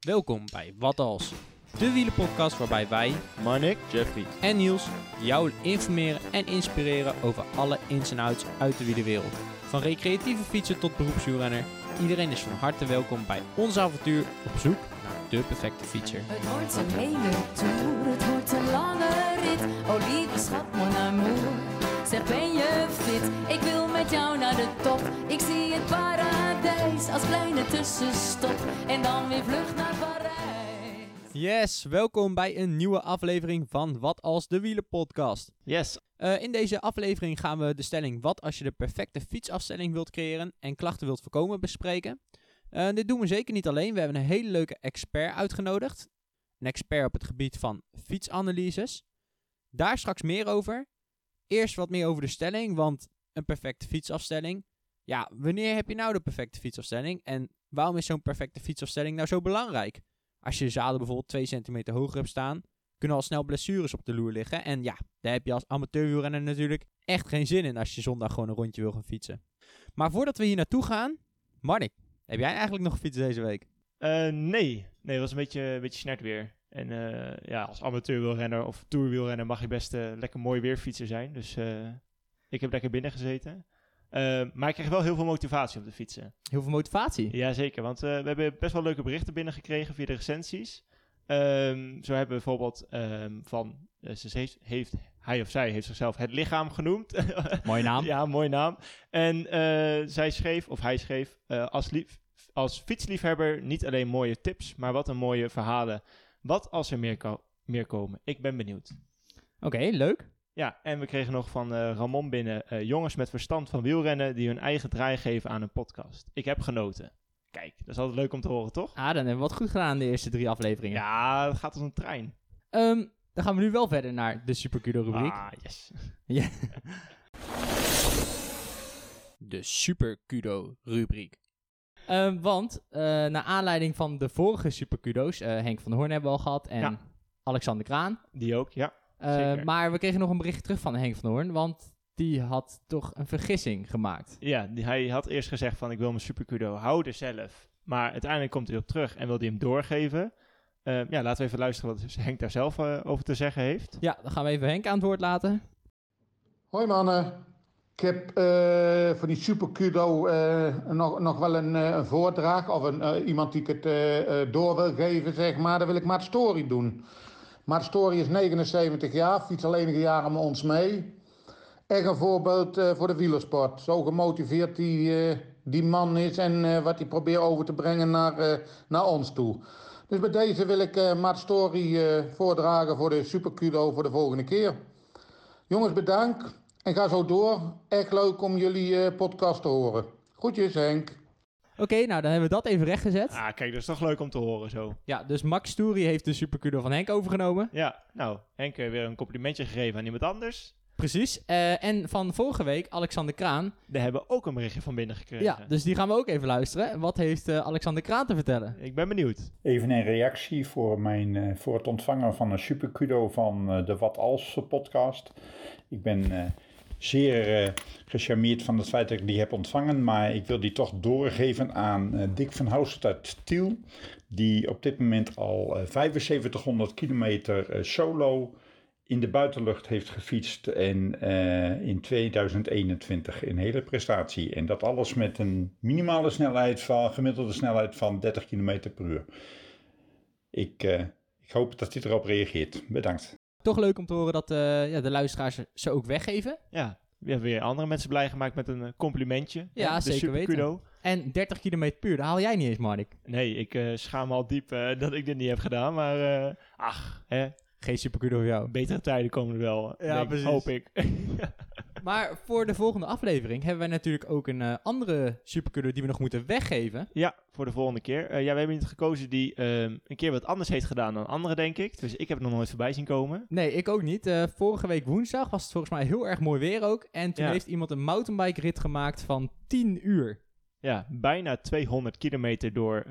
Welkom bij Wat Als, de wielenpodcast waarbij wij Marnik, Jeffrey. en Niels jou informeren en inspireren over alle ins en outs uit de wielerwereld. Van recreatieve fietser tot beroepswielrenner, iedereen is van harte welkom bij ons avontuur op zoek naar de perfecte fietser. Het wordt een hele tour, het wordt een lange rit. Oh lieve schat, mon amour. Zeg ben je fit? Ik wil met jou naar de top. Ik zie het paradijs als kleine tussenstop. En dan weer vlucht naar Parijs. Yes, welkom bij een nieuwe aflevering van Wat Als de Wielenpodcast. Yes. Eh, in deze aflevering gaan we de stelling wat als je de perfecte fietsafstelling wilt creëren en klachten wilt voorkomen bespreken. Eh, dit doen we zeker niet alleen. We hebben een hele leuke expert uitgenodigd. Een expert op het gebied van fietsanalyses. Daar straks meer over. Eerst wat meer over de stelling, want een perfecte fietsafstelling. Ja, wanneer heb je nou de perfecte fietsafstelling? En waarom is zo'n perfecte fietsafstelling nou zo belangrijk? Als je je zadel bijvoorbeeld 2 centimeter hoger hebt staan, kunnen al snel blessures op de loer liggen. En ja, daar heb je als amateurwielrenner natuurlijk echt geen zin in als je zondag gewoon een rondje wil gaan fietsen. Maar voordat we hier naartoe gaan, Marnik, heb jij eigenlijk nog gefietst deze week? Eh, nee. Nee, was een beetje, een beetje snert weer. En eh, ja, als amateurwielrenner of tourwielrenner mag je best eh, lekker mooi weerfietser zijn. Dus eh, ik heb lekker binnen gezeten. Maar ik kreeg wel heel veel motivatie om te fietsen. Heel veel motivatie. Jazeker, want we hebben best wel leuke berichten binnengekregen via de recensies. Ehm, zo hebben we bijvoorbeeld ehm, van, ze heeft, heeft, hij of zij heeft zichzelf het lichaam genoemd. Mooie naam. Ja, mooi naam. En zij schreef, of hij schreef, als, lief, als fietsliefhebber niet alleen mooie tips, maar wat een mooie verhalen. Wat als er meer, ko- meer komen? Ik ben benieuwd. Oké, leuk. Ja, en we kregen nog van eh, Ramon binnen eh, jongens met verstand van wielrennen die hun eigen draai geven aan een podcast. Ik heb genoten. Kijk, dat is altijd leuk om te horen, toch? Ah, dan hebben we wat goed gedaan de eerste drie afleveringen. Ja, het gaat als een trein. Ehm, dan gaan we nu wel verder naar de Supercudo rubriek. Ah, yes. Ja. De Supercudo rubriek. Ehm, want, eh naar aanleiding van de vorige Supercudo's, eh, Henk van der Hoorn hebben we al gehad en Ja. Alexander Kraan. Die ook, ja. Eh, Zeker. maar we kregen nog een berichtje terug van Henk van der Hoorn, want die had toch een vergissing gemaakt. Ja, die, hij had eerst gezegd van ik wil mijn supercudo houden zelf. Maar uiteindelijk komt hij op terug en wil hij hem doorgeven. Eh, ja, laten we even luisteren wat Henk daar zelf over te zeggen heeft. Ja, dan gaan we even Henk aan het woord laten. Hoi mannen. Ik heb eh, voor die Super Kudo eh, nog, nog wel een, eh, een voordrag of een, eh, iemand die ik het eh, eh, door wil geven, zeg maar. Dan wil ik Maat Story doen. Maat Story is 79 jaar, fiets al enige jaren met ons mee. Echt een voorbeeld eh, voor de wielersport. Zo gemotiveerd die, eh, die man is en eh, wat hij probeert over te brengen naar, eh, naar ons toe. Dus bij deze wil ik eh Maat Story eh, voordragen voor de Super Kudo voor de volgende keer. Jongens, bedankt. En ga zo door. Echt leuk om jullie eh, podcast te horen. Groetjes, Henk. Oké, nou dan hebben we dat even rechtgezet. Ah, kijk, dat is toch leuk om te horen zo. Ja, dus Max Story heeft de Supercudo van Henk overgenomen. Ja, nou, Henk eh, weer een complimentje gegeven aan iemand anders. Precies. Eh, en van vorige week, Alexander Kraan. Daar hebben we ook een berichtje van binnen gekregen. Ja, dus die gaan we ook even luisteren. Wat heeft eh, Alexander Kraan te vertellen? Ik ben benieuwd. Even een reactie voor, mijn, eh, voor het ontvangen van een superkudo van eh, de Wat Als podcast. Ik ben eh, zeer eh, gecharmeerd van het feit dat ik die heb ontvangen, maar ik wil die toch doorgeven aan eh, Dick van Houset uit Tiel, die op dit moment al eh, 7500 kilometer eh, solo in de buitenlucht heeft gefietst en in 2021 een hele prestatie. En dat alles met een minimale snelheid van, gemiddelde snelheid van 30 km per uur. Ik, ik hoop dat dit erop reageert. Bedankt. Toch leuk om te horen dat eh, ja, de luisteraars ze ook weggeven. Ja, we hebben weer andere mensen blij gemaakt met een eh, complimentje. Ja, de zeker supercudo. En 30 km per uur, dat haal jij niet eens, Marnik. Nee, ik eh, schaam me al diep dat ik dit niet heb gedaan. Maar ach, hè, Geen Supercudo voor jou. betere tijden komen er wel. Ja, denk, precies. Hoop ik. Maar voor de volgende aflevering hebben wij natuurlijk ook een eh, andere Supercudo die we nog moeten weggeven. Ja, voor de volgende keer. Eh, ja, we hebben iemand gekozen die ehm, een keer wat anders heeft gedaan dan anderen, denk ik. Dus ik heb het nog nooit voorbij zien komen. Nee, ik ook niet. Eh, vorige week woensdag was het volgens mij heel erg mooi weer ook. En toen Ja. heeft iemand een mountainbike rit gemaakt van 10 uur. Ja, bijna 200 kilometer door,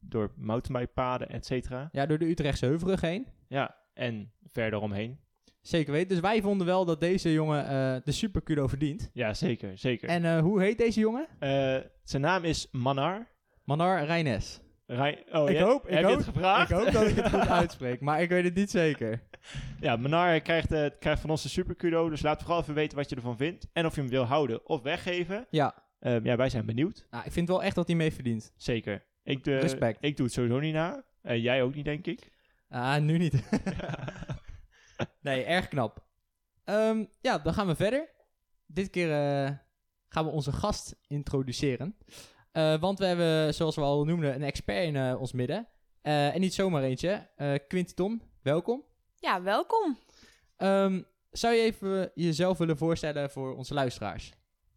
door mountainbikepaden, et cetera. Ja, door de Utrechtse Heuvelrug heen. Ja, en verder omheen. Zeker weten. Dus wij vonden wel dat deze jongen eh, de Supercudo verdient. Ja, zeker, zeker. En eh, hoe heet deze jongen? Eh, zijn naam is Manar. Manar Reines. Rij- oh, Ik ja? hoop- ik Heb je het gevraagd? Ik hoop dat ik het goed uitspreek, maar ik weet het niet zeker. Ja, Menar krijgt, krijgt van ons de super kudo. Dus laat vooral even weten wat je ervan vindt. En of je hem wil houden of weggeven. Ja, Ehm, ja, wij zijn benieuwd. nou, ik vind wel echt dat hij mee verdient. Zeker. Ik, Respect. ik doe het sowieso niet na. Jij ook niet, denk ik. Ah, nu niet. nee, erg knap. Ehm, ja, dan gaan we verder. Dit keer eh, gaan we onze gast introduceren. Eh, want we hebben, zoals we al noemden, een expert in eh, ons midden. En niet zomaar eentje. Quinty Ton, welkom. Ja, welkom. Ehm, zou je even jezelf willen voorstellen voor onze luisteraars?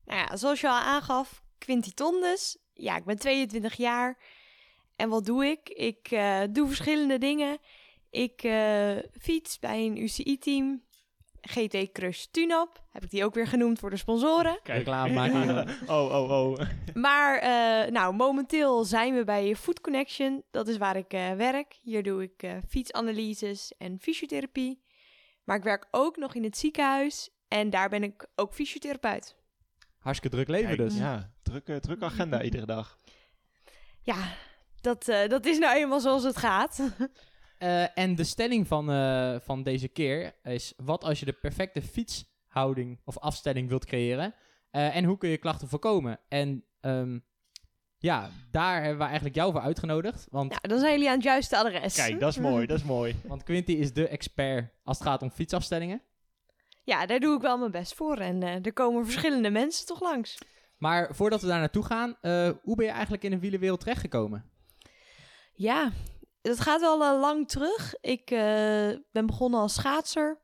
Nou ja, zoals je al aangaf, Quinty Ton dus. Ja, ik ben 22 jaar. En wat doe ik? Ik doe verschillende dingen. Ik eh, fiets bij een UCI-team. GT Crush Tunap. Heb ik die ook weer genoemd voor de sponsoren. Reclame maken hier. oh, oh, oh. Maar eh, nou, momenteel zijn we bij Food Connection. Dat is waar ik eh, werk. Hier doe ik eh, fietsanalyses en fysiotherapie. Maar ik werk ook nog in het ziekenhuis. En daar ben ik ook fysiotherapeut. Hartstikke druk leven Kijk, dus. Ja, drukke, drukke agenda iedere dag. Ja, dat, eh, dat is nou eenmaal zoals het gaat. Eh, en de stelling van, eh, van deze keer is: wat als je de perfecte fietshouding of afstelling wilt creëren? Eh, en hoe kun je klachten voorkomen? En ehm, ja, daar hebben we eigenlijk jou voor uitgenodigd. Want, Nou, dan zijn jullie aan het juiste adres. Kijk, dat is mooi, dat is mooi. want Quinty is de expert als het gaat om fietsafstellingen. Ja, daar doe ik wel mijn best voor. En eh, er komen verschillende mensen toch langs. Maar voordat we daar naartoe gaan, eh, hoe ben je eigenlijk in de wielenwereld terechtgekomen? Ja, dat gaat wel eh, lang terug. Ik eh, ben begonnen als schaatser.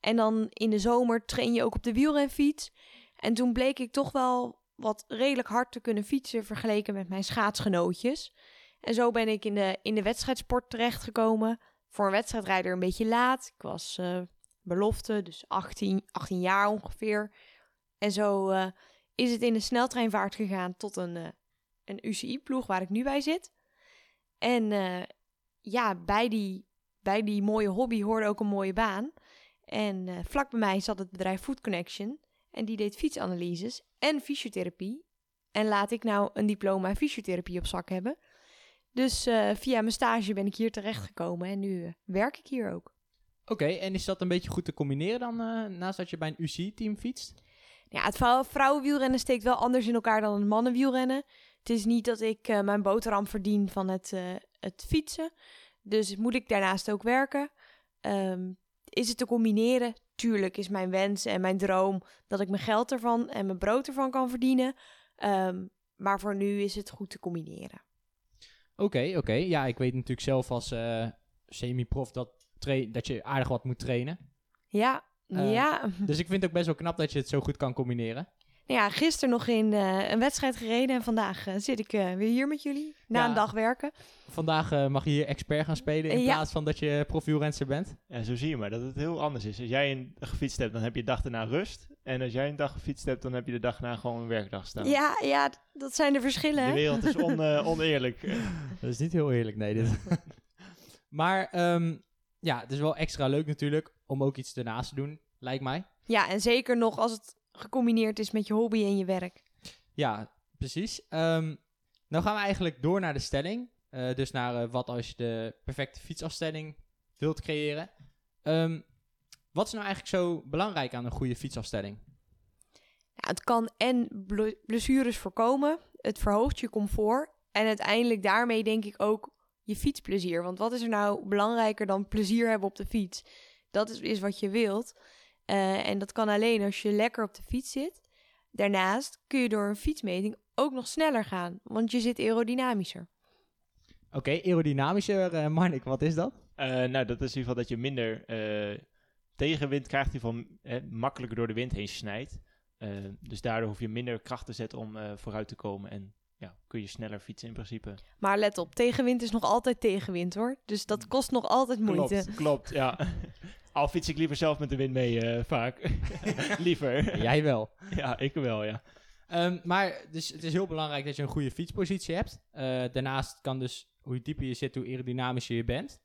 En dan in de zomer train je ook op de wielrenfiets. En toen bleek ik toch wel wat redelijk hard te kunnen fietsen vergeleken met mijn schaatsgenootjes. En zo ben ik in de, in de wedstrijdsport terechtgekomen. Voor een wedstrijdrijder een beetje laat. Ik was eh, belofte, dus 18, 18 jaar ongeveer. En zo is het in de sneltreinvaart gegaan tot een, een UCI-ploeg waar ik nu bij zit. En ja, bij die, bij die mooie hobby hoorde ook een mooie baan. En eh, vlak bij mij zat het bedrijf Food Connection. En die deed fietsanalyses en fysiotherapie. En laat ik nou een diploma fysiotherapie op zak hebben. Dus eh, via mijn stage ben ik hier terechtgekomen en nu eh, werk ik hier ook. Oké, en is dat een beetje goed te combineren dan naast dat je bij een UCI-team fietst? Ja, het vrou- vrouwenwielrennen steekt wel anders in elkaar dan het mannenwielrennen. Het is niet dat ik eh, mijn boterham verdien van het, eh, het fietsen. Dus moet ik daarnaast ook werken. Ehm, is het te combineren? Tuurlijk is mijn wens en mijn droom dat ik mijn geld ervan en mijn brood ervan kan verdienen. Ehm, maar voor nu is het goed te combineren. Oké, oké. Ja, ik weet natuurlijk zelf als eh, semi-prof dat, dat je aardig wat moet trainen. Ja, Eh, ja. Dus ik vind het ook best wel knap dat je het zo goed kan combineren. Nou ja, gisteren nog in eh, een wedstrijd gereden en vandaag eh, zit ik eh, weer hier met jullie. Na Ja. een dag werken. Vandaag eh, mag je hier expert gaan spelen in Ja. plaats van dat je profielrenster bent. Ja, zo zie je maar dat het heel anders is. Als jij een dag gefietst hebt, dan heb je de dag daarna rust. En als jij een dag gefietst hebt, dan heb je de dag daarna gewoon een werkdag staan. Ja, ja, dat zijn de verschillen. De wereld is on, eh, oneerlijk. Dat is niet heel eerlijk, nee. Dit. maar ehm, ja, het is wel extra leuk natuurlijk om ook iets ernaast te doen, lijkt mij. Ja, en zeker nog als het gecombineerd is met je hobby en je werk. Ja, precies. Ehm nou gaan we eigenlijk door naar de stelling. Eh, dus naar eh, wat als je de perfecte fietsafstelling wilt creëren. Ehm, wat is nou eigenlijk zo belangrijk aan een goede fietsafstelling? Ja, het kan en ble- blessures voorkomen, het verhoogt je comfort en uiteindelijk daarmee denk ik ook je fietsplezier. Want wat is er nou belangrijker dan plezier hebben op de fiets? Dat is, is wat je wilt. Eh, en dat kan alleen als je lekker op de fiets zit. Daarnaast kun je door een fietsmeting ook nog sneller gaan, want je zit aerodynamischer. Oké, aerodynamischer, eh Marnik, wat is dat? Eh, nou, dat is in ieder geval dat je minder eh, tegenwind krijgt, die van eh, makkelijker door de wind heen snijdt. Dus daardoor hoef je minder kracht te zetten om eh, vooruit te komen. En ja, kun je sneller fietsen in principe. Maar let op, tegenwind is nog altijd tegenwind hoor. Dus dat kost nog altijd moeite. Klopt, klopt, ja. Al fiets ik liever zelf met de wind mee, eh, vaak. liever. Jij wel. ja, ik wel, ja. Ehm, maar dus het is heel belangrijk dat je een goede fietspositie hebt. Eh, daarnaast kan dus, hoe dieper je zit, hoe aerodynamischer je bent.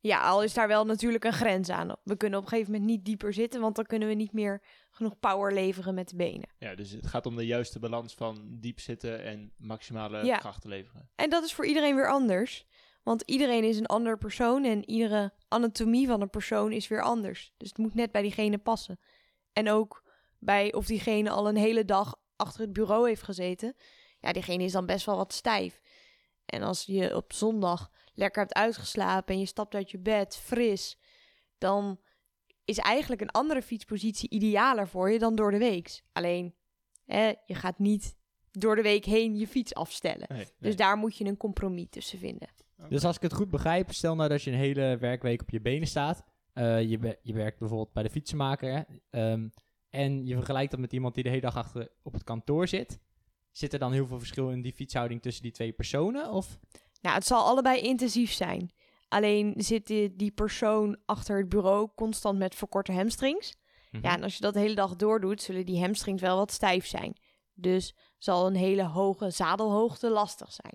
Ja, al is daar wel natuurlijk een grens aan. We kunnen op een gegeven moment niet dieper zitten, want dan kunnen we niet meer genoeg power leveren met de benen. Ja, dus het gaat om de juiste balans van diep zitten en maximale Ja. krachten leveren. En dat is voor iedereen weer anders. Want iedereen is een ander persoon en iedere anatomie van een persoon is weer anders. Dus het moet net bij diegene passen. En ook bij of diegene al een hele dag achter het bureau heeft gezeten. Ja, diegene is dan best wel wat stijf. En als je op zondag lekker hebt uitgeslapen en je stapt uit je bed fris, dan is eigenlijk een andere fietspositie idealer voor je dan door de week. Alleen, hè, je gaat niet door de week heen je fiets afstellen. Nee, nee. Dus daar moet je een compromis tussen vinden. Dus als ik het goed begrijp, stel nou dat je een hele werkweek op je benen staat. Eh, je, je werkt bijvoorbeeld bij de fietsenmaker. Ehm, en je vergelijkt dat met iemand die de hele dag achter op het kantoor zit. Zit er dan heel veel verschil in die fietshouding tussen die twee personen? Of? Nou, het zal allebei intensief zijn. Alleen zit die, die persoon achter het bureau constant met verkorte hamstrings. Mhm. Ja, en als je dat de hele dag doordoet, zullen die hamstrings wel wat stijf zijn. Dus zal een hele hoge zadelhoogte lastig zijn.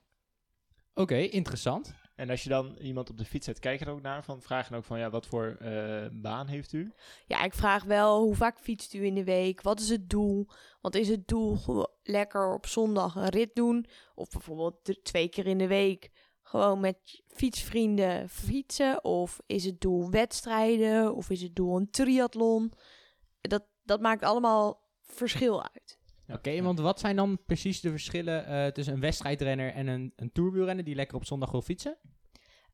Oké, interessant. En als je dan iemand op de fiets zet, kijk je er ook naar van, vraag dan ook van, ja, wat voor eh, baan heeft u? Ja, ik vraag wel hoe vaak fietst u in de week? Wat is het doel? Want is het doel lekker op zondag een rit doen? Of bijvoorbeeld twee keer in de week gewoon met fietsvrienden fietsen? Of is het doel wedstrijden? Of is het doel een triathlon? Dat, dat maakt allemaal verschil uit. Oké, want wat zijn dan precies de verschillen eh, tussen een wedstrijdrenner en een, een tourwielrenner die lekker op zondag wil fietsen?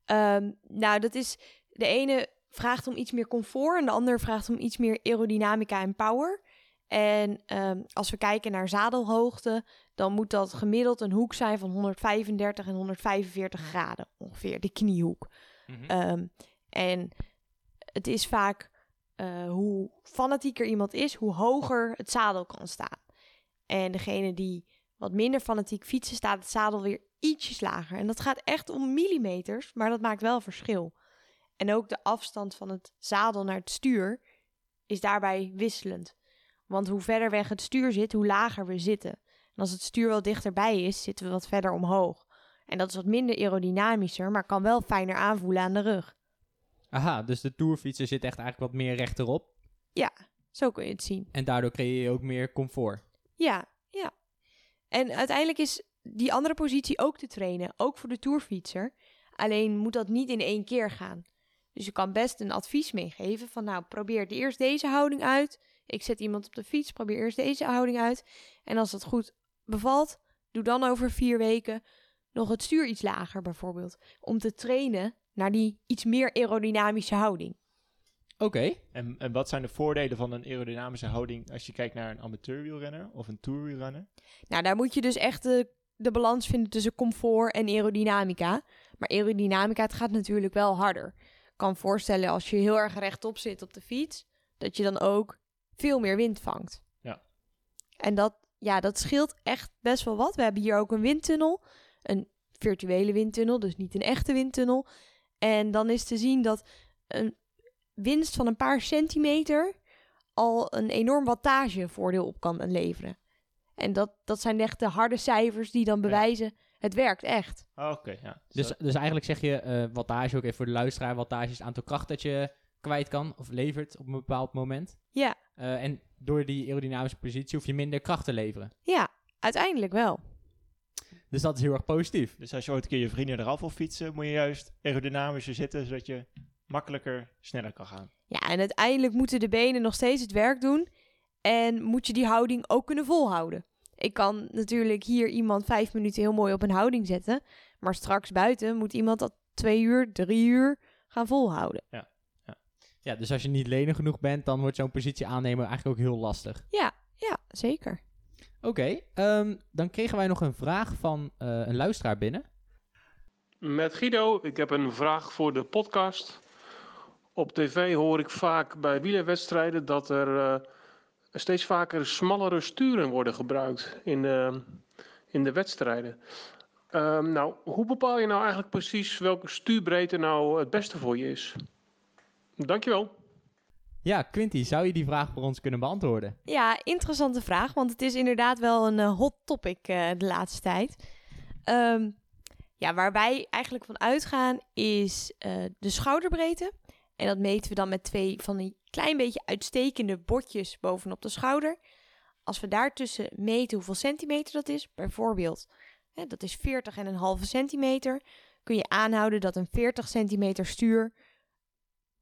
Ehm, nou, dat is de ene vraagt om iets meer comfort en de ander vraagt om iets meer aerodynamica en power. En ehm, als we kijken naar zadelhoogte, dan moet dat gemiddeld een hoek zijn van 135 en 145 graden ongeveer, de kniehoek. Ehm, en het is vaak eh, hoe fanatieker iemand is, hoe hoger het zadel kan staan. En degene die wat minder fanatiek fietsen, staat het zadel weer ietsjes lager. En dat gaat echt om millimeters, maar dat maakt wel verschil. En ook de afstand van het zadel naar het stuur is daarbij wisselend. Want hoe verder weg het stuur zit, hoe lager we zitten. En als het stuur wel dichterbij is, zitten we wat verder omhoog. En dat is wat minder aerodynamischer, maar kan wel fijner aanvoelen aan de rug. Aha, dus de tourfietser zit echt eigenlijk wat meer rechterop. Zo kun je het zien. En daardoor creëer je ook meer comfort. Ja, ja. En uiteindelijk is die andere positie ook te trainen, ook voor de tourfietser. Alleen moet dat niet in één keer gaan. Dus je kan best een advies meegeven van nou, probeer eerst deze houding uit. Ik zet iemand op de fiets, probeer eerst deze houding uit. En als dat goed bevalt, doe dan over vier weken nog het stuur iets lager bijvoorbeeld. Om te trainen naar die iets meer aerodynamische houding. Oké, En, en wat zijn de voordelen van een aerodynamische houding als je kijkt naar een amateurwielrenner of een tourwielrenner? Nou, daar moet je dus echt de, de balans vinden tussen comfort en aerodynamica. Maar aerodynamica, het gaat natuurlijk wel harder. Ik kan voorstellen als je heel erg rechtop zit op de fiets, dat je dan ook veel meer wind vangt. Ja. En dat, ja, dat scheelt echt best wel wat. We hebben hier ook een windtunnel, een virtuele windtunnel, dus niet een echte windtunnel. En dan is te zien dat een winst van een paar centimeter al een enorm wattagevoordeel op kan leveren. En dat, dat zijn echt de harde cijfers die dan bewijzen, het werkt echt. Ah, Oké, ja. dus, dus eigenlijk zeg je eh, wattage ook even voor de luisteraar. Wattage is het aantal kracht dat je kwijt kan of levert op een bepaald moment. Ja, Eh, en door die aerodynamische positie hoef je minder kracht te leveren. ja, uiteindelijk wel. Dus dat is heel erg positief. Dus als je ooit een keer je vrienden eraf wil fietsen, moet je juist aerodynamischer zitten, zodat je makkelijker sneller kan gaan. Ja, en uiteindelijk moeten de benen nog steeds het werk doen. En moet je die houding ook kunnen volhouden. Ik kan natuurlijk hier iemand vijf minuten heel mooi op een houding zetten. Maar straks buiten moet iemand dat twee uur, drie uur gaan volhouden. Ja, dus als je niet lenig genoeg bent, dan wordt zo'n positie aannemen eigenlijk ook heel lastig. Ja, ja, zeker. Oké, ehm, dan kregen wij nog een vraag van eh, een luisteraar binnen. Met Guido, ik heb een vraag voor de podcast. Op tv hoor ik vaak bij wielerwedstrijden dat er eh, steeds vaker smallere sturen worden gebruikt in de, in de wedstrijden. Ehm, nou, hoe bepaal je nou eigenlijk precies welke stuurbreedte nou het beste voor je is? Dankjewel. Ja, Quinty, zou je die vraag voor ons kunnen beantwoorden? Ja, interessante vraag, want het is inderdaad wel een eh, hot topic eh, de laatste tijd. Ehm, Ja, waar wij eigenlijk van uitgaan is eh, de schouderbreedte. En dat meten we dan met twee van die klein beetje uitstekende bordjes bovenop de schouder. Als we daartussen meten hoeveel centimeter dat is, bijvoorbeeld, hè, dat is 40 en een halve centimeter, kun je aanhouden dat een 40 centimeter stuur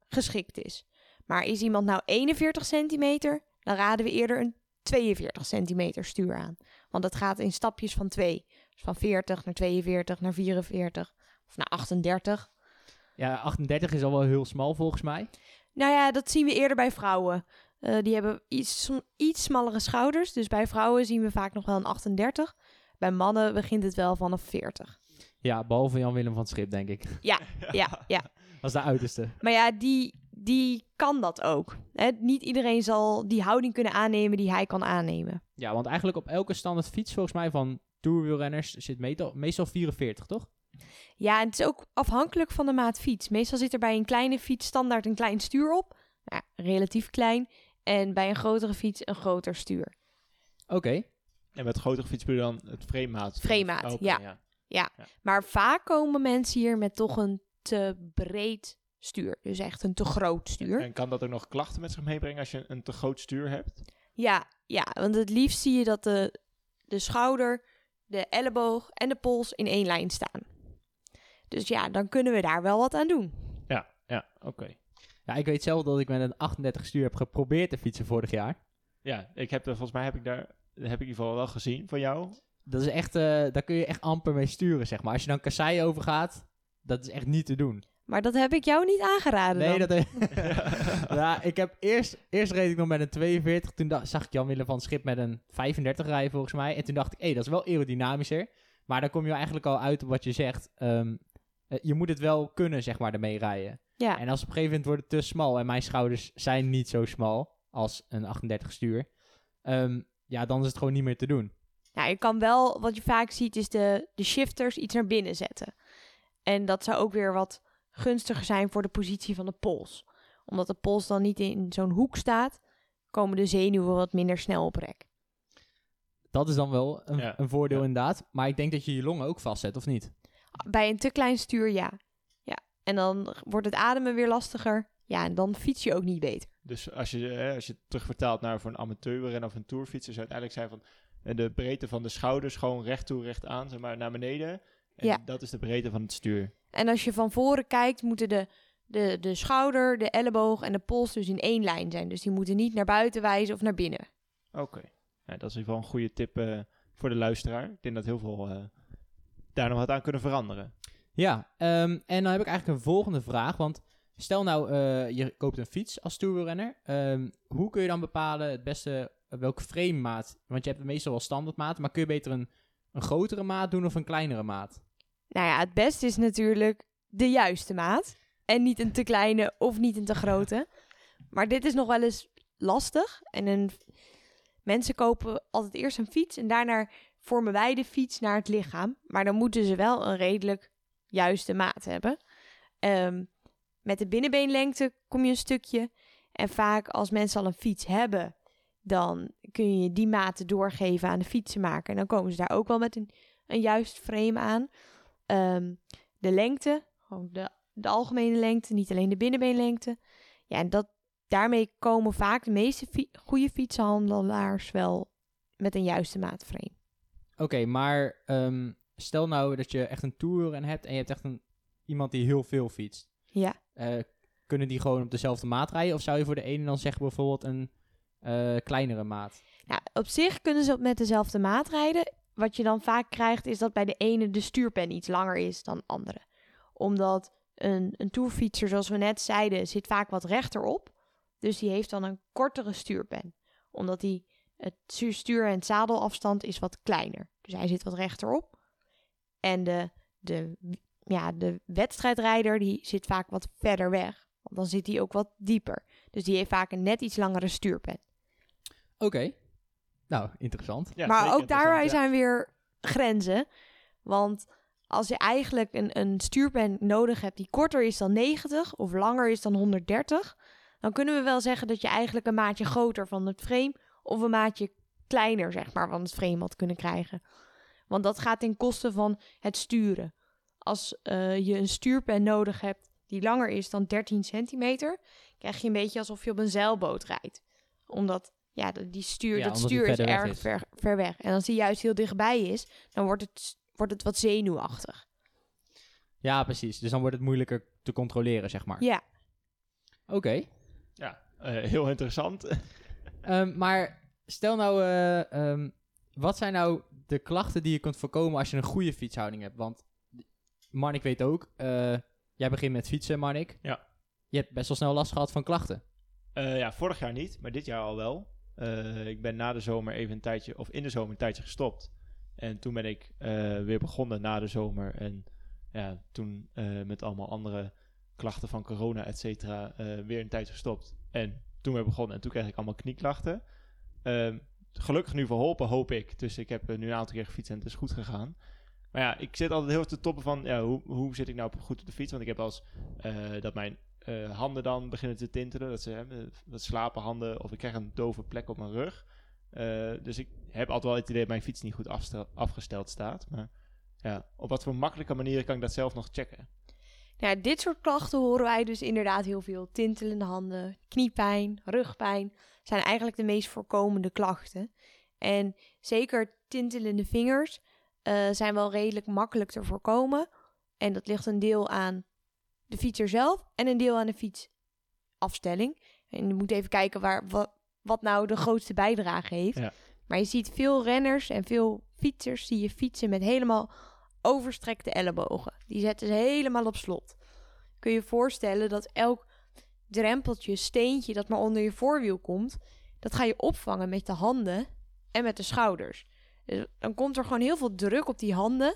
geschikt is. Maar is iemand nou 41 centimeter, dan raden we eerder een 42 centimeter stuur aan. Want dat gaat in stapjes van 2. Dus van 40 naar 42 naar 44 of naar 38. Ja, 38 is al wel heel smal volgens mij. Nou ja, dat zien we eerder bij vrouwen. Eh, die hebben iets, iets smallere schouders. Dus bij vrouwen zien we vaak nog wel een 38. Bij mannen begint het wel vanaf 40. Ja, behalve Jan-Willem van het Schip, denk ik. Ja, ja, ja. Dat is de uiterste. Maar ja, die, die kan dat ook. Hè? Niet iedereen zal die houding kunnen aannemen die hij kan aannemen. Ja, want eigenlijk op elke standaard fiets, volgens mij, van tourwielrenners zit meestal, meestal 44, toch? Ja, en het is ook afhankelijk van de maat fiets. Meestal zit er bij een kleine fiets standaard een klein stuur op. Nou, relatief klein. En bij een grotere fiets een groter stuur. Oké. En met grotere fiets bedoel je dan het framemaat? Framemaat, Oké, ja. Maar vaak komen mensen hier met toch een te breed stuur. Dus echt een te groot stuur. En kan dat ook nog klachten met zich meebrengen als je een te groot stuur hebt? Ja, ja, want het liefst zie je dat de, de schouder, de elleboog en de pols in één lijn staan. Dus ja, dan kunnen we daar wel wat aan doen. Ja, ja, oké. Ja, ik weet zelf dat ik met een 38 stuur heb geprobeerd te fietsen vorig jaar. Ja, ik heb, er- volgens mij heb ik daar, heb ik in ieder geval wel gezien van jou. Dat is echt, eh, daar kun je echt amper mee sturen, zeg maar. Als je dan kassei overgaat, dat is echt niet te doen. Maar dat heb ik jou niet aangeraden Nee, dan. dat ja, ik heb eerst, eerst reed ik nog met een 42. Toen dacht, zag ik Jan-Willem van het Schip met een 35 rijden volgens mij. En toen dacht ik, hé, dat is wel aerodynamischer. Maar dan kom je eigenlijk al uit op wat je zegt. Ehm, eh, je moet het wel kunnen, zeg maar, ermee rijden. Ja, En als op een gegeven moment wordt het te smal en mijn schouders zijn niet zo smal als een 38 stuur. ehm, ja, dan is het gewoon niet meer te doen. nou, je kan wel, wat je vaak ziet, is de, de shifters iets naar binnen zetten. En dat zou ook weer wat gunstiger zijn voor de positie van de pols. Omdat de pols dan niet in zo'n hoek staat, komen de zenuwen wat minder snel op rek. Dat is dan wel een, Ja. een voordeel Ja. inderdaad. Maar ik denk dat je je longen ook vastzet, of niet? Bij een te klein stuur, ja. ja. En dan wordt het ademen weer lastiger. Ja, en dan fiets je ook niet beter. Dus als je, eh, als je het terugvertaalt naar voor een amateurrenner of een tourfietser, zou het eigenlijk zijn van eh, de breedte van de schouders gewoon recht toe, recht aan, zeg maar naar beneden. En Ja. dat is de breedte van het stuur. En als je van voren kijkt, moeten de, de, de schouder, de elleboog en de pols dus in één lijn zijn. Dus die moeten niet naar buiten wijzen of naar binnen. Oké. Ja, dat is in ieder geval een goede tip eh, voor de luisteraar. Ik denk dat heel veel eh, daar nog wat aan kunnen veranderen. Ja, ehm, en dan heb ik eigenlijk een volgende vraag. Want stel nou, eh, je koopt een fiets als tourrenner. Ehm hoe kun je dan bepalen het beste eh, welke framemaat? Want je hebt meestal wel standaardmaat, maar kun je beter een, een grotere maat doen of een kleinere maat? Nou ja, het beste is natuurlijk de juiste maat. En niet een te kleine of niet een te grote. Maar dit is nog wel eens lastig. En een, mensen kopen altijd eerst een fiets en daarna vormen wij de fiets naar het lichaam. Maar dan moeten ze wel een redelijk juiste maat hebben. Ehm, met de binnenbeenlengte kom je een stukje. En vaak als mensen al een fiets hebben, dan kun je die maten doorgeven aan de fietsenmaker. En dan komen ze daar ook wel met een, een juist frame aan. Ehm, de lengte, de, de algemene lengte, niet alleen de binnenbeenlengte. Ja, en dat, daarmee komen vaak de meeste goede fietsenhandelaars wel met een juiste maatframe. Oké, maar ehm, stel nou dat je echt een tourrenner hebt en je hebt echt een, iemand die heel veel fietst. Ja. Eh, kunnen die gewoon op dezelfde maat rijden? Of zou je voor de ene dan zeggen bijvoorbeeld een eh, kleinere maat? Nou, op zich kunnen ze met dezelfde maat rijden. Wat je dan vaak krijgt is dat bij de ene de stuurpen iets langer is dan de andere. Omdat een, een tourfietser, zoals we net zeiden, zit vaak wat rechterop. Dus die heeft dan een kortere stuurpen. Omdat die, het stu- stuur- en het zadelafstand is wat kleiner. Dus hij zit wat rechterop. En de, de, ja, de wedstrijdrijder die zit vaak wat verder weg. Want dan zit hij ook wat dieper. Dus die heeft vaak een net iets langere stuurpen. Oké. Nou, interessant. Ja, maar ook daarbij zijn weer grenzen. Want als je eigenlijk een, een stuurpen nodig hebt die korter is dan 90 of langer is dan 130, dan kunnen we wel zeggen dat je eigenlijk een maatje groter van het frame of een maatje kleiner zeg maar van het frame had kunnen krijgen. Want dat gaat ten koste van het sturen. als eh, je een stuurpen nodig hebt die langer is dan 13 centimeter, krijg je een beetje alsof je op een zeilboot rijdt. Omdat ja, die stuur, Ja, dat omdat die stuur is erg is. ver, ver weg. En als die juist heel dichtbij is, dan wordt het, wordt het wat zenuwachtig. Ja, precies. Dus dan wordt het moeilijker te controleren, zeg maar. Ja, Oké. Ja, eh, heel interessant. Ehm, maar stel nou, eh, ehm, wat zijn nou de klachten die je kunt voorkomen als je een goede fietshouding hebt? Want Marnik weet ook, eh, jij begint met fietsen, Marnik. Ja. Je hebt best wel snel last gehad van klachten. Eh, ja, vorig jaar niet, maar dit jaar al wel. Ik ben na de zomer even een tijdje, of in de zomer een tijdje gestopt. En toen ben ik weer begonnen na de zomer. En ja, toen met allemaal andere klachten van corona, et cetera, weer een tijdje gestopt. En toen weer begonnen en toen kreeg ik allemaal knieklachten. Ehm, gelukkig nu verholpen, hoop ik. Dus ik heb eh, nu een aantal keer gefietst en het is goed gegaan. Maar ja, ik zit altijd heel erg te toppen van, ja, hoe, hoe zit ik nou goed op de fiets? Want ik heb als eh, dat mijn eh, handen dan beginnen te tintelen. Dat ze slapen handen of ik krijg een dove plek op mijn rug. Dus ik heb altijd wel het idee dat mijn fiets niet goed afgesteld staat. Maar ja, op wat voor makkelijke manieren kan ik dat zelf nog checken? Nou, ja, dit soort klachten horen wij dus inderdaad heel veel. Tintelende handen, kniepijn, rugpijn zijn eigenlijk de meest voorkomende klachten. En zeker tintelende vingers eh, zijn wel redelijk makkelijk te voorkomen. En dat ligt een deel aan de fietser zelf en een deel aan de fietsafstelling. En je moet even kijken waar, wat, wat nou de grootste bijdrage heeft. Ja. Maar je ziet veel renners en veel fietsers zie je fietsen met helemaal overstrekte ellebogen. Die zetten ze helemaal op slot. Kun je je voorstellen dat elk drempeltje, steentje dat maar onder je voorwiel komt, dat ga je opvangen met de handen en met de schouders. Dus dan komt er gewoon heel veel druk op die handen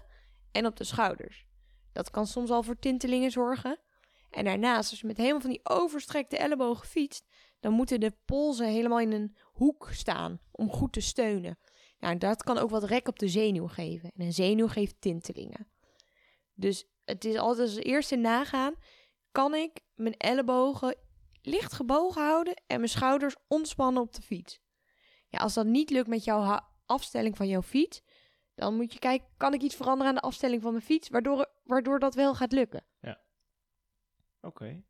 en op de schouders. Dat kan soms al voor tintelingen zorgen. En daarnaast, als je met helemaal van die overstrekte ellebogen fietst, dan moeten de polsen helemaal in een hoek staan om goed te steunen. Nou, dat kan ook wat rek op de zenuw geven. En een zenuw geeft tintelingen. Dus het is altijd als eerste nagaan: kan ik mijn ellebogen licht gebogen houden en mijn schouders ontspannen op de fiets? Ja, als dat niet lukt met jouw afstelling van jouw fiets, dan moet je kijken: kan ik iets veranderen aan de afstelling van mijn fiets, waardoor, waardoor dat wel gaat lukken? Oké.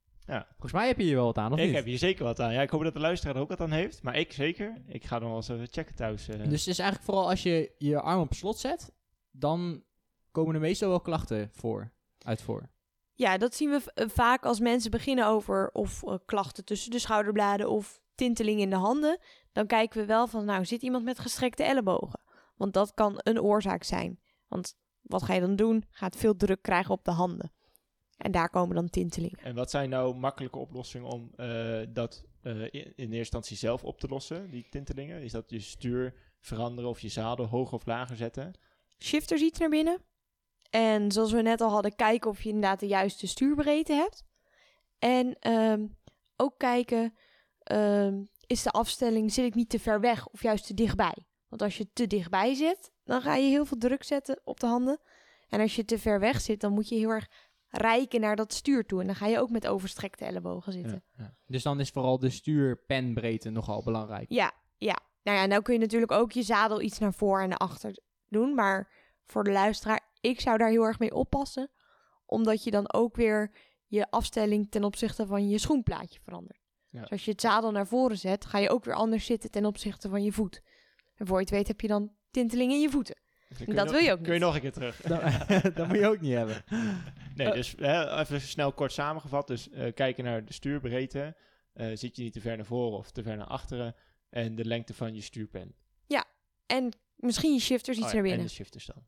Volgens mij heb je hier wel wat aan, of Ik niet? heb hier zeker wat aan. Ja, ik hoop dat de luisteraar er ook wat aan heeft. Maar ik zeker. Ik ga dan wel eens even checken thuis. eh. Dus het is eigenlijk vooral als je je arm op slot zet, dan komen er meestal wel klachten voor, uit voor. Ja, dat zien we v- eh, vaak als mensen beginnen over of eh, klachten tussen de schouderbladen of tinteling in de handen. Dan kijken we wel van, nou, zit iemand met gestrekte ellebogen? Want dat kan een oorzaak zijn. Want wat ga je dan doen? Gaat veel druk krijgen op de handen. En daar komen dan tintelingen. En wat zijn nou makkelijke oplossingen om eh, dat eh, in, in eerste instantie zelf op te lossen, die tintelingen? Is dat je stuur veranderen of je zadel hoger of lager zetten? Shifters iets naar binnen. En zoals we net al hadden, kijken of je inderdaad de juiste stuurbreedte hebt. En ehm, ook kijken, ehm, is de afstelling, zit ik niet te ver weg of juist te dichtbij? Want als je te dichtbij zit, dan ga je heel veel druk zetten op de handen. En als je te ver weg zit, dan moet je heel erg rijken naar dat stuur toe. En dan ga je ook met overstrekte ellebogen zitten. Ja, ja. Dus dan is vooral de stuurpenbreedte nogal belangrijk. Ja, ja. Nou ja, nou kun je natuurlijk ook je zadel iets naar voor en naar achter doen. Maar voor de luisteraar, ik zou daar heel erg mee oppassen. Omdat je dan ook weer je afstelling ten opzichte van je schoenplaatje verandert. Ja. Dus als je het zadel naar voren zet, ga je ook weer anders zitten ten opzichte van je voet. En voor je het weet heb je dan tinteling in je voeten. Dat nog- wil je ook Kun je niet. nog een keer terug. Dat, dat moet je ook niet hebben. Nee, Eh. dus hè, even snel kort samengevat. Dus eh, kijken naar de stuurbreedte. Eh, zit je niet te ver naar voren of te ver naar achteren? En de lengte van je stuurpen. En misschien je shifters iets Oh ja, naar En binnen. de shifters dan.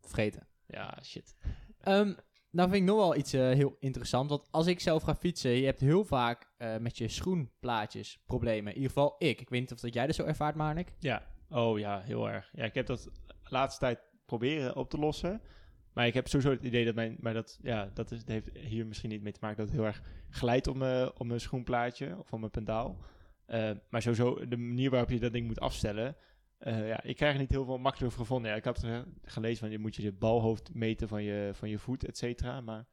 Vergeten. Ja, shit. Ehm, nou vind ik nog wel iets eh, heel interessant. Want als ik zelf ga fietsen, je hebt heel vaak eh, met je schoenplaatjes problemen. In ieder geval ik. Ik weet niet of dat jij dat zo ervaart, Marnik. Ja, oh ja, heel erg. Ja, ik heb dat laatste tijd proberen op te lossen. Maar ik heb sowieso het idee dat mijn... Maar dat, ja, dat, is, dat heeft hier misschien niet mee te maken dat het heel erg glijdt op mijn, op mijn schoenplaatje of op mijn pendaal. Eh, maar sowieso de manier waarop je dat ding moet afstellen... eh, ja, ik krijg er niet heel veel makkelijk over gevonden. Ja, ik had gelezen van je moet je de balhoofd meten van je, van je voet, et cetera. Maar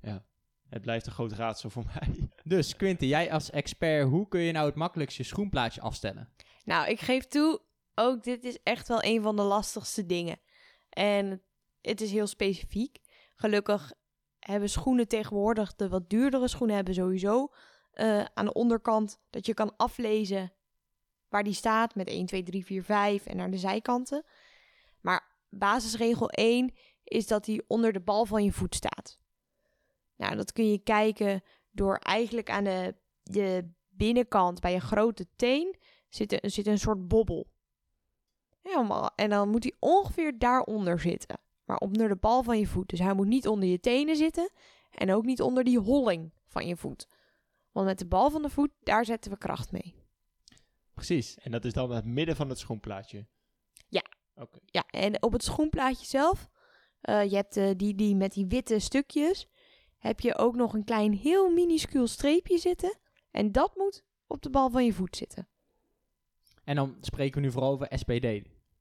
ja, het blijft een groot raadsel voor mij. Dus Quinten, jij als expert, hoe kun je nou het makkelijkst je schoenplaatje afstellen? Nou, ik geef toe, ook dit is echt wel een van de lastigste dingen. En het is heel specifiek. Gelukkig hebben schoenen tegenwoordig, de wat duurdere schoenen hebben sowieso eh, aan de onderkant dat je kan aflezen waar die staat met 1, 2, 3, 4, 5 en naar de zijkanten. Maar basisregel 1 is dat hij onder de bal van je voet staat. Nou, dat kun je kijken door eigenlijk aan de, de binnenkant bij je grote teen zit een, zit een soort bobbel. Helemaal. En dan moet hij ongeveer daaronder zitten. Maar onder de bal van je voet. Dus hij moet niet onder je tenen zitten. En ook niet onder die holling van je voet. Want met de bal van de voet, daar zetten we kracht mee. Precies. En dat is dan het midden van het schoenplaatje. Ja. Oké. Ja, en op het schoenplaatje zelf, eh, je hebt eh, die, die met die witte stukjes, heb je ook nog een klein heel minuscuul streepje zitten. En dat moet op de bal van je voet zitten. En dan spreken we nu vooral over SPD,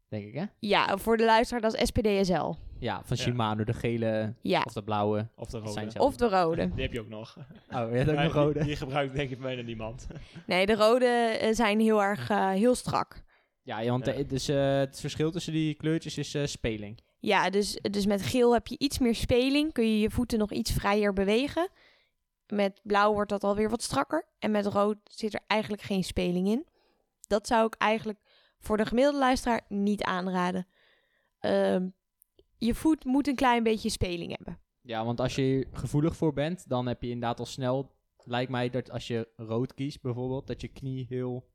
denk ik, hè? Ja, voor de luisteraar, dat is SPDSL. Ja, van. Shimano, de gele Ja, of de blauwe. Of de rode. of de rode. Die heb je ook nog. Oh, je hebt ook nog die- rode. Die, gebruikt denk ik bijna niemand. Nee, de rode eh, zijn heel erg eh, heel strak. Ja, ja, want Ja. de- dus, eh, het verschil tussen die kleurtjes is eh, speling. Ja, dus, dus met geel heb je iets meer speling. Kun je je voeten nog iets vrijer bewegen. Met blauw wordt dat alweer wat strakker. En met rood zit er eigenlijk geen speling in. Dat zou ik eigenlijk voor de gemiddelde luisteraar niet aanraden. Ehm, je voet moet een klein beetje speling hebben. Ja, want als je hier gevoelig voor bent, dan heb je inderdaad al snel, lijkt mij dat als je rood kiest bijvoorbeeld, dat je knie heel,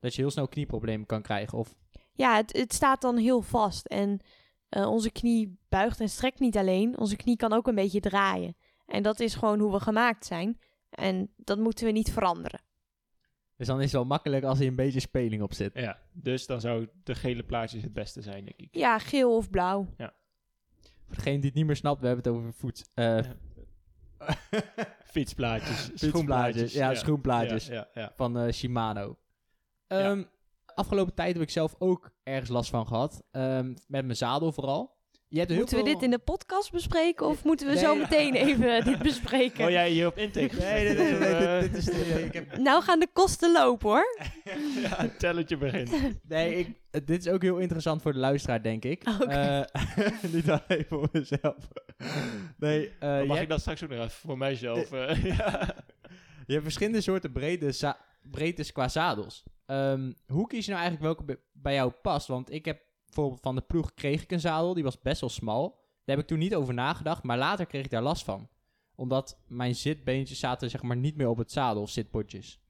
dat je heel snel knieproblemen kan krijgen. Of, Ja, het, het staat dan heel vast. En eh, onze knie buigt en strekt niet alleen. Onze knie kan ook een beetje draaien. En dat is gewoon hoe we gemaakt zijn. En dat moeten we niet veranderen. Dus dan is het wel makkelijk als er een beetje speling op zit. ja, dus dan zou de gele plaatjes het beste zijn, denk ik. Ja, geel of blauw. Voor degene die het niet meer snapt, we hebben het over voet. eh Ja. Fietsplaatjes, ja, schoenplaatjes. Ja, ja, ja. van eh, Shimano. Ja. Ehm, Afgelopen tijd heb ik zelf ook ergens last van gehad. Ehm, met mijn zadel vooral. Je hebt heel Moeten we dit in de podcast bespreken of moeten we Nee. zo meteen even dit bespreken? Oh jij hier op intake? Nee, dit, dit is nee, ik heb, Nou gaan de kosten lopen hoor. ja, het telletje begint. nee, ik, eh, dit is ook heel interessant voor de luisteraar, denk ik. Oké. Eh, niet alleen voor mezelf. Nee, eh, mag ik hebt, dat straks ook nog even voor mijzelf. eh, ja. je hebt verschillende soorten breedtes qua zadels. Ehm, hoe kies je nou eigenlijk welke bij- bij jou past? Want ik heb bijvoorbeeld van de ploeg kreeg ik een zadel, die was best wel smal. Daar heb ik toen niet over nagedacht, maar later kreeg ik daar last van. Omdat mijn zitbeentjes zaten zeg maar niet meer op het zadel, zitpotjes.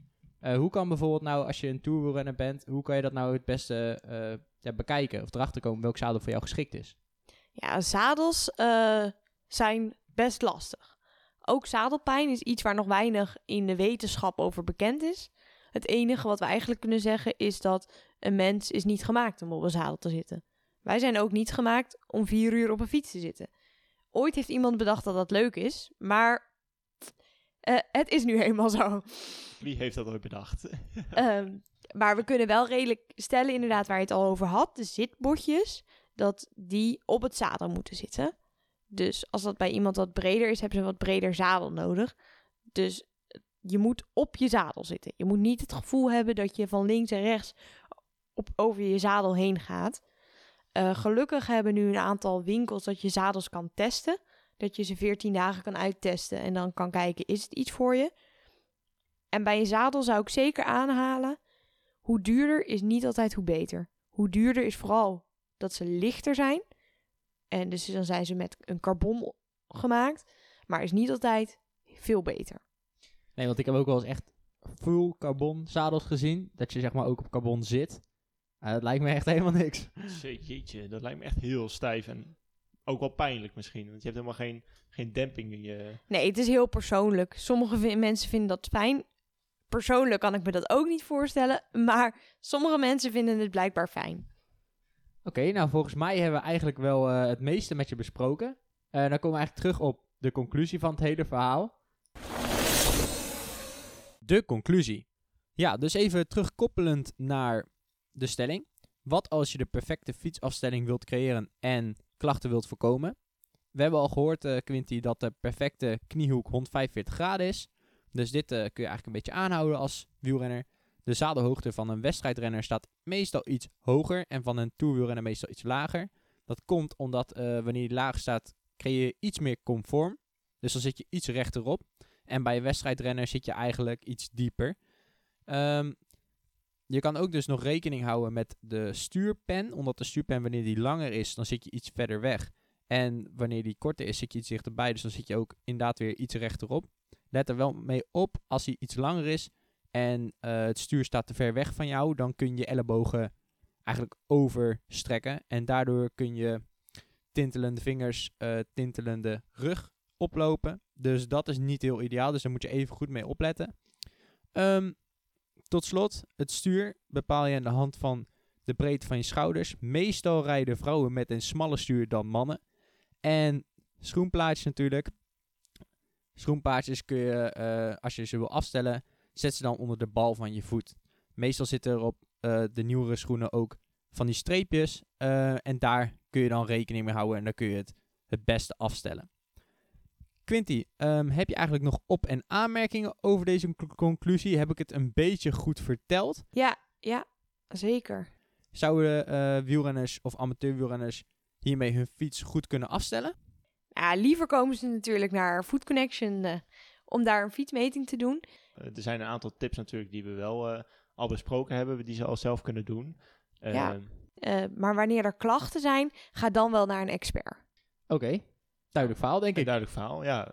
Eh, hoe kan bijvoorbeeld nou, als je een tourwielrenner bent, hoe kan je dat nou het beste eh, bekijken? Of erachter komen welk zadel voor jou geschikt is? Ja, zadels eh, zijn best lastig. Ook zadelpijn is iets waar nog weinig in de wetenschap over bekend is. Het enige wat we eigenlijk kunnen zeggen is dat een mens is niet gemaakt om op een zadel te zitten. Wij zijn ook niet gemaakt om vier uur op een fiets te zitten. Ooit heeft iemand bedacht dat dat leuk is, maar eh, het is nu eenmaal zo. Wie heeft dat ooit bedacht? Ehm, maar we kunnen wel redelijk stellen, inderdaad, waar je het al over had, de zitbotjes, dat die op het zadel moeten zitten. Dus als dat bij iemand wat breder is, hebben ze een wat breder zadel nodig. Dus je moet op je zadel zitten. Je moet niet het gevoel hebben dat je van links en rechts op, over je zadel heen gaat. Eh, gelukkig hebben nu een aantal winkels dat je zadels kan testen. Dat je ze 14 dagen kan uittesten en dan kan kijken, is het iets voor je? En bij een zadel zou ik zeker aanhalen, hoe duurder is niet altijd hoe beter. Hoe duurder is vooral dat ze lichter zijn. En dus dan zijn ze met een carbon gemaakt, maar is niet altijd veel beter. Nee, want ik heb ook wel eens echt full carbon zadels gezien. Dat je zeg maar ook op carbon zit. Uh, dat lijkt me echt helemaal niks. Jeetje, dat lijkt me echt heel stijf en ook wel pijnlijk misschien. Want je hebt helemaal geen, geen demping in je... Nee, het is heel persoonlijk. Sommige mensen vinden dat fijn. Persoonlijk kan ik me dat ook niet voorstellen, maar sommige mensen vinden het blijkbaar fijn. Oké, nou volgens mij hebben we eigenlijk wel eh, het meeste met je besproken. Eh, dan komen we eigenlijk terug op de conclusie van het hele verhaal. De conclusie. Ja, dus even terugkoppelend naar de stelling. Wat als je de perfecte fietsafstelling wilt creëren en klachten wilt voorkomen? We hebben al gehoord, eh Quinty, dat de perfecte kniehoek 145 graden is. Dus dit eh, kun je eigenlijk een beetje aanhouden als wielrenner. De zadelhoogte van een wedstrijdrenner staat meestal iets hoger en van een toerwielrenner meestal iets lager. Dat komt omdat eh, wanneer die laag staat, creëer je iets meer conform. Dus dan zit je iets rechterop. En bij een wedstrijdrenner zit je eigenlijk iets dieper. Ehm, je kan ook dus nog rekening houden met de stuurpen. Omdat de stuurpen, wanneer die langer is, dan zit je iets verder weg. En wanneer die korter is, zit je iets dichterbij. Dus dan zit je ook inderdaad weer iets rechterop. Let er wel mee op, als hij iets langer is en eh, het stuur staat te ver weg van jou, dan kun je ellebogen eigenlijk overstrekken. En daardoor kun je tintelende vingers, eh, tintelende rug oplopen. Dus dat is niet heel ideaal, dus daar moet je even goed mee opletten. Ehm, tot slot, het stuur bepaal je aan de hand van de breedte van je schouders. Meestal rijden vrouwen met een smaller stuur dan mannen. En schoenplaatjes natuurlijk. Schoenplaatjes kun je, eh, als je ze wil afstellen, zet ze dan onder de bal van je voet. Meestal zitten er op eh, de nieuwere schoenen ook van die streepjes. eh, en daar kun je dan rekening mee houden en dan kun je het het beste afstellen. Quinty, ehm, heb je eigenlijk nog op- en aanmerkingen over deze conclusie? Heb ik het een beetje goed verteld? Ja, ja, zeker. Zouden eh, wielrenners of amateurwielrenners hiermee hun fiets goed kunnen afstellen? Ja, liever komen ze natuurlijk naar Food Connection eh, om daar een fietsmeting te doen. Eh, er zijn een aantal tips natuurlijk die we wel eh, al besproken hebben, die ze al zelf kunnen doen. Ja. Ehm, Eh, maar wanneer er klachten zijn, ga dan wel naar een expert. Oké, duidelijk verhaal denk Een ik. duidelijk verhaal, ja.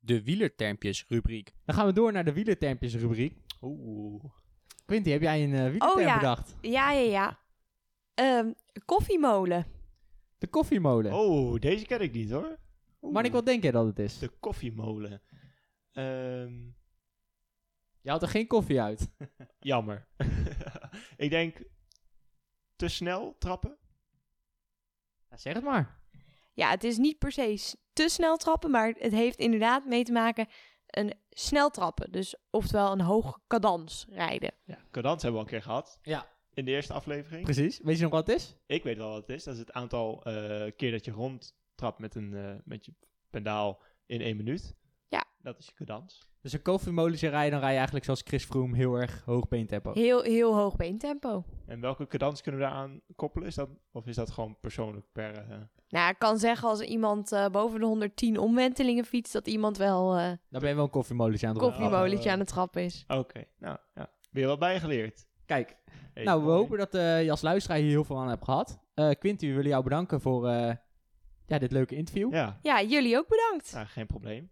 De wielertermpjes rubriek. Dan gaan we door naar de wielertermpjes rubriek. Oeh. Quinty, heb jij een eh wielerterm Oh ja. bedacht? Ja, ja, ja. Ehm, koffiemolen. De koffiemolen. Oh, deze ken ik niet hoor. Oeh. Maar ik wat denk jij dat het is? De koffiemolen. Ehm, Je haalt er geen koffie uit. jammer. ik denk te snel trappen. Zeg het maar. Ja, het is niet per se te snel trappen, maar het heeft inderdaad mee te maken een snel trappen. Dus oftewel een hoog cadans rijden. Ja, cadans hebben we al een keer gehad. Ja. In de eerste aflevering. Precies. Weet je nog wat het is? Ik weet wel wat het is. Dat is het aantal eh, keer dat je rondtrapt met, een, eh, met je pendaal in één minuut. Ja. Dat is je cadans. Dus een koffiemolentje rijden, dan rij je eigenlijk zoals Chris Froome heel erg hoog beentempo. Heel, heel hoog beentempo. En welke cadans kunnen we daaraan koppelen? Is dat, of is dat gewoon persoonlijk per... eh, Nou, ik kan zeggen als iemand eh, boven de 110 omwentelingen fietst, dat iemand wel eh Dan ben je wel een koffiemolentje aan het roepen. koffiemolentje Oh. aan het trappen is. Oké, nou ja. Weer wat bijgeleerd. Kijk, Hey, nou we mooi. hopen dat eh je als luisteraar hier heel veel aan hebt gehad. Eh Quinty, we willen jou bedanken voor eh, ja, dit leuke interview. Ja, Ja, jullie ook bedankt. nou, geen probleem.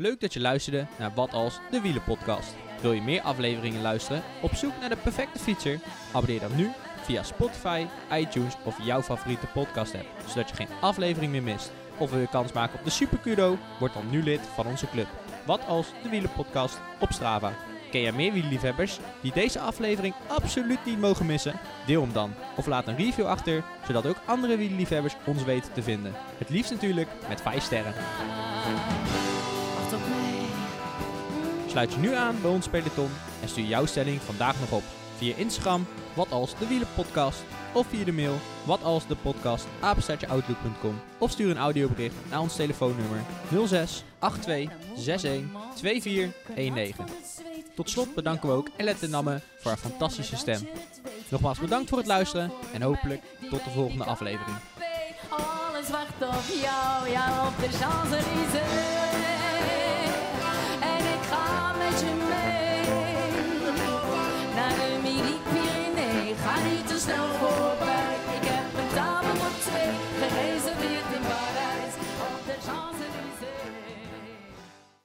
Leuk dat je luisterde naar Wat Als, de Wielenpodcast. Wil je meer afleveringen luisteren? Op zoek naar de perfecte fietser? Abonneer dan nu via Spotify, iTunes of jouw favoriete podcast app, zodat je geen aflevering meer mist. Of wil je kans maken op de Super Kudo? Word dan nu lid van onze club. Wat Als, de Wielenpodcast op Strava. Ken jij meer wielerliefhebbers die deze aflevering absoluut niet mogen missen? Deel hem dan. Of laat een review achter, zodat ook andere wielerliefhebbers ons weten te vinden. Het liefst natuurlijk met 5 sterren. Sluit je nu aan bij ons peloton en stuur jouw stelling vandaag nog op via Instagram, wat als de wielenpodcast, of via de mail, wat als de podcast, of stuur een audiobericht naar ons telefoonnummer 06 82 61 2419. Tot slot bedanken we ook Ellen Namme voor haar fantastische stem. Nogmaals bedankt voor het luisteren en hopelijk tot de volgende aflevering. Alles wacht op jou, op de.